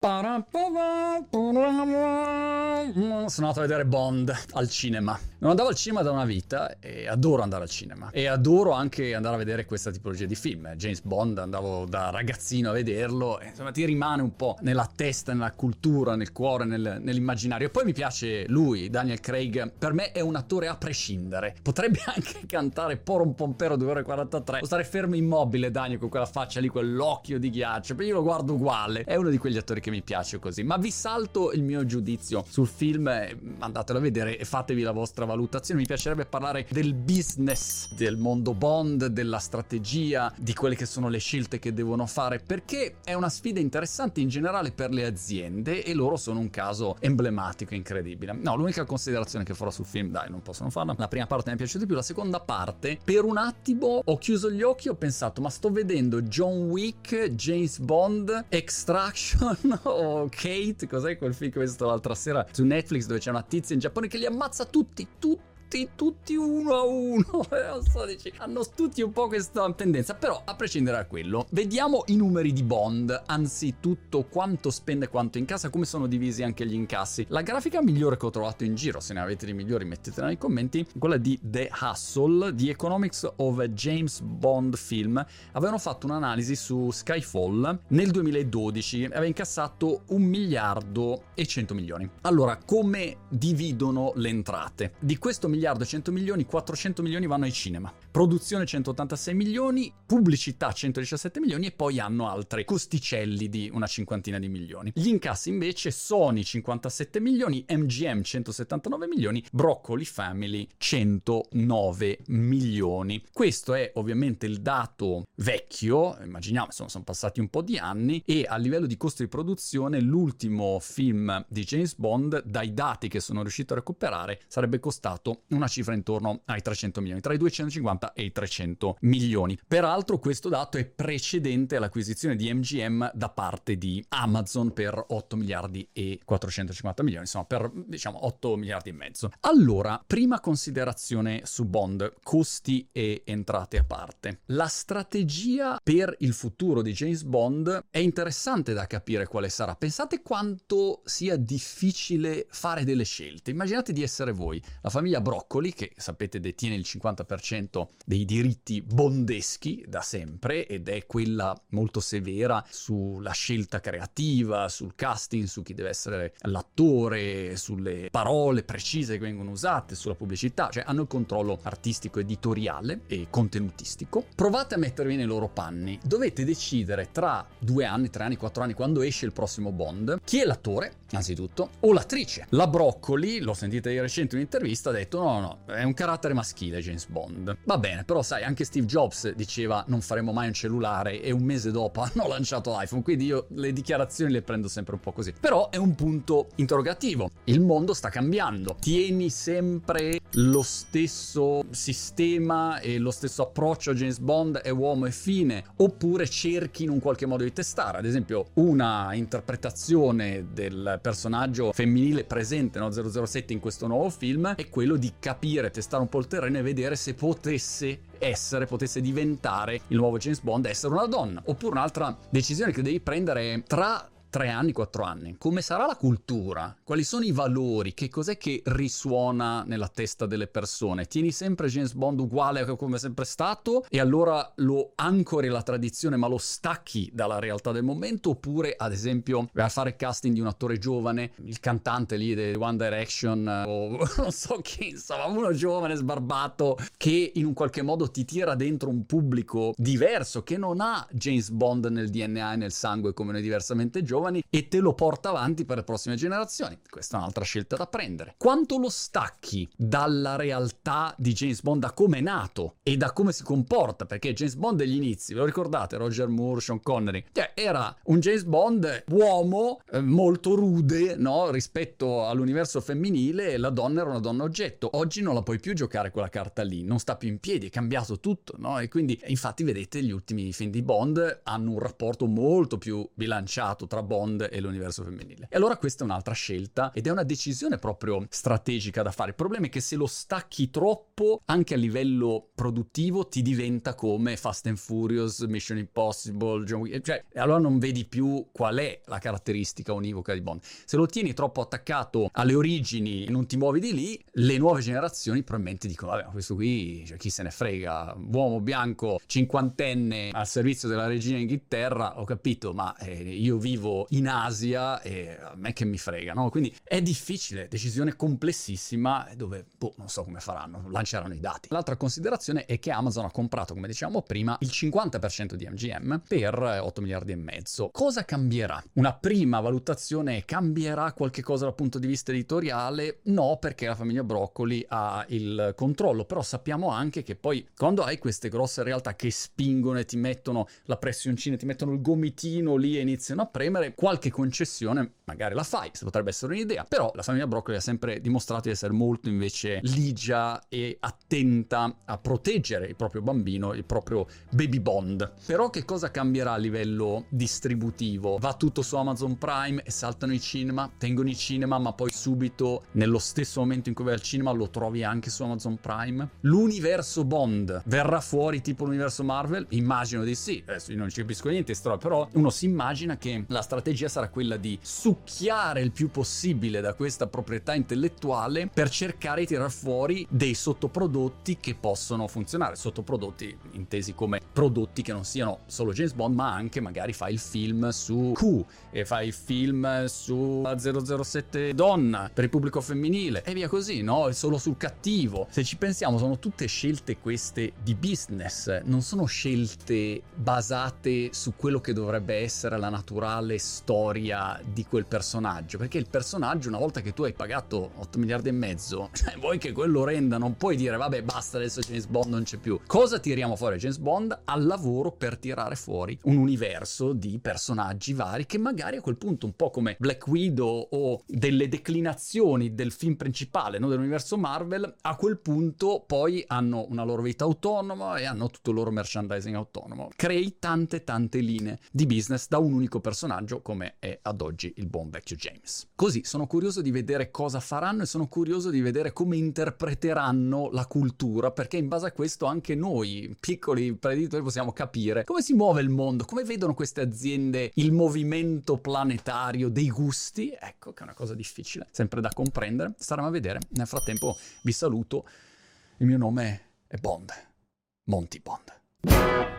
Ba-da-ba-ba, ba dum, ba. Sono andato a vedere Bond al cinema. Non andavo al cinema da una vita e adoro andare al cinema. E adoro anche andare a vedere questa tipologia di film. James Bond andavo da ragazzino a vederlo e insomma ti rimane un po' nella testa, nella cultura, nel cuore, nel, nell'immaginario. E poi mi piace lui, Daniel Craig. Per me è un attore a prescindere. Potrebbe anche cantare Porum Pompero 2 ore 43 o stare fermo immobile Daniel con quella faccia lì, quell'occhio di ghiaccio. Poi io lo guardo uguale. È uno di quegli attori che mi piace così. Ma vi salto il mio giudizio sul film, andatelo a vedere e fatevi la vostra valutazione. Mi piacerebbe parlare del business del mondo Bond, della strategia, di quelle che sono le scelte che devono fare, perché è una sfida interessante in generale per le aziende e loro sono un caso emblematico, incredibile. No, l'unica considerazione che farò sul film, dai, non possono farla. La prima parte mi è piaciuta di più, la seconda parte, per un attimo ho chiuso gli occhi e ho pensato, ma sto vedendo John Wick, James Bond, Extraction o Kate, cos'è quel film che ho visto l'altra sera su Netflix dove c'è una tizia in Giappone che li ammazza tutti, tutti tutti, tutti uno a uno. Non so, dici, hanno tutti un po' questa tendenza. Però, a prescindere da quello, vediamo i numeri di Bond. Anzitutto, quanto spende e quanto incassa, come sono divisi anche gli incassi. La grafica migliore che ho trovato in giro, se ne avete di migliori, mettetela nei commenti. Quella di The Hustle, The Economics of James Bond Film. Avevano fatto un'analisi su Skyfall nel 2012 aveva incassato un miliardo e 100 milioni. Allora, come dividono le entrate? Di questo miliardo miliardo e 100 milioni, 400 milioni vanno ai cinema. Produzione 186 milioni, pubblicità 117 milioni e poi hanno altri costicelli di una cinquantina di milioni. Gli incassi invece Sony 57 milioni, MGM 179 milioni, Broccoli Family 109 milioni. Questo è ovviamente il dato vecchio, immaginiamo, insomma, sono passati un po' di anni e a livello di costo di produzione l'ultimo film di James Bond, dai dati che sono riuscito a recuperare, sarebbe costato una cifra intorno ai 300 milioni, tra i 250 e i 300 milioni. Peraltro questo dato è precedente all'acquisizione di MGM da parte di Amazon per 8 miliardi e 450 milioni, insomma per diciamo 8 miliardi e mezzo. Allora, prima considerazione su Bond, costi e entrate a parte. La strategia per il futuro di James Bond è interessante da capire quale sarà. Pensate quanto sia difficile fare delle scelte. Immaginate di essere voi, la famiglia Brock Broccoli, che sapete detiene il 50% dei diritti bondeschi da sempre ed è quella molto severa sulla scelta creativa, sul casting, su chi deve essere l'attore, sulle parole precise che vengono usate, sulla pubblicità, cioè hanno il controllo artistico, editoriale e contenutistico. Provate a mettervi nei loro panni. Dovete decidere tra due anni, tre anni, quattro anni, quando esce il prossimo Bond, chi è l'attore, anzitutto, o l'attrice. La Broccoli, l'ho sentita di recente in un'intervista, ha detto no, no, no, è un carattere maschile James Bond. Va bene, però sai, anche Steve Jobs diceva non faremo mai un cellulare e un mese dopo hanno lanciato l'iPhone, quindi io le dichiarazioni le prendo sempre un po' così. Però è un punto interrogativo. Il mondo sta cambiando. Tieni sempre lo stesso sistema e lo stesso approccio James Bond è uomo e fine, oppure cerchi in un qualche modo di testare, ad esempio una interpretazione del personaggio femminile presente, no, 007 in questo nuovo film, è quello di capire, testare un po' il terreno e vedere se potesse essere, potesse diventare il nuovo James Bond, essere una donna. Oppure un'altra decisione che devi prendere tra tre anni, quattro anni. Come sarà la cultura? Quali sono i valori? Che cos'è che risuona nella testa delle persone? Tieni sempre James Bond uguale a come è sempre stato e allora lo ancori la tradizione ma lo stacchi dalla realtà del momento oppure ad esempio vai a fare casting di un attore giovane, il cantante lì di One Direction o non so chi, insomma uno giovane sbarbato che in un qualche modo ti tira dentro un pubblico diverso che non ha James Bond nel DNA e nel sangue come noi diversamente giovani giovani e te lo porta avanti per le prossime generazioni. Questa è un'altra scelta da prendere. Quanto lo stacchi dalla realtà di James Bond, da come è nato e da come si comporta, perché James Bond degli inizi, ve lo ricordate, Roger Moore, Sean Connery, cioè era un James Bond uomo eh, molto rude, no? rispetto all'universo femminile e la donna era una donna oggetto. Oggi non la puoi più giocare quella carta lì, non sta più in piedi, è cambiato tutto, no? E quindi infatti vedete gli ultimi film di Bond hanno un rapporto molto più bilanciato tra Bond e l'universo femminile. E allora questa è un'altra scelta ed è una decisione proprio strategica da fare. Il problema è che se lo stacchi troppo, anche a livello produttivo, ti diventa come Fast and Furious, Mission Impossible, John Wick, cioè allora non vedi più qual è la caratteristica univoca di Bond. Se lo tieni troppo attaccato alle origini e non ti muovi di lì, le nuove generazioni probabilmente dicono, vabbè, questo qui, cioè, chi se ne frega, uomo bianco, cinquantenne al servizio della regina Inghilterra, ho capito, ma eh, io vivo in Asia e a me che mi frega, no? Quindi è difficile, decisione complessissima dove, boh, non so come faranno, lanceranno i dati. L'altra considerazione è che Amazon ha comprato, come dicevamo prima, il 50% di MGM per 8 miliardi e mezzo. Cosa cambierà? Una prima valutazione cambierà qualche cosa dal punto di vista editoriale? No, perché la famiglia Broccoli ha il controllo, però sappiamo anche che poi quando hai queste grosse realtà che spingono e ti mettono la pressioncina, ti mettono il gomitino lì e iniziano a premere, qualche concessione magari la fai, se potrebbe essere un'idea, però la famiglia Broccoli ha sempre dimostrato di essere molto invece ligia e attenta a proteggere il proprio bambino, il proprio baby bond. Però che cosa cambierà a livello distributivo? Va tutto su Amazon Prime e saltano i cinema, tengono i cinema, ma poi subito nello stesso momento in cui vai al cinema lo trovi anche su Amazon Prime? L'universo Bond verrà fuori tipo l'universo Marvel? Immagino di sì, adesso io non ci capisco niente, però uno si immagina che la strategia sarà quella di succhiare il più possibile da questa proprietà intellettuale per cercare di tirar fuori dei sottoprodotti che possono funzionare, sottoprodotti intesi come prodotti che non siano solo James Bond, ma anche magari fai il film su Q e fai il film su 007 donna per il pubblico femminile e via così, no? Solo sul cattivo. Se ci pensiamo sono tutte scelte queste di business, non sono scelte basate su quello che dovrebbe essere la naturale storia di quel personaggio, perché il personaggio una volta che tu hai pagato 8 miliardi e mezzo, cioè vuoi che quello renda, non puoi dire vabbè basta adesso James Bond non c'è più. Cosa tiriamo fuori James Bond? Al lavoro per tirare fuori un universo di personaggi vari che magari a quel punto un po' come Black Widow o delle declinazioni del film principale, no? dell'universo Marvel, a quel punto poi hanno una loro vita autonoma e hanno tutto il loro merchandising autonomo. Crei tante tante linee di business da un unico personaggio come è ad oggi il buon vecchio James. Così sono curioso di vedere cosa faranno e sono curioso di vedere come interpreteranno la cultura perché in base a questo anche noi piccoli imprenditori possiamo capire come si muove il mondo, come vedono queste aziende il movimento planetario dei gusti, ecco che è una cosa difficile, sempre da comprendere, staremo a vedere. Nel frattempo vi saluto, il mio nome è Bond, Monty Bond.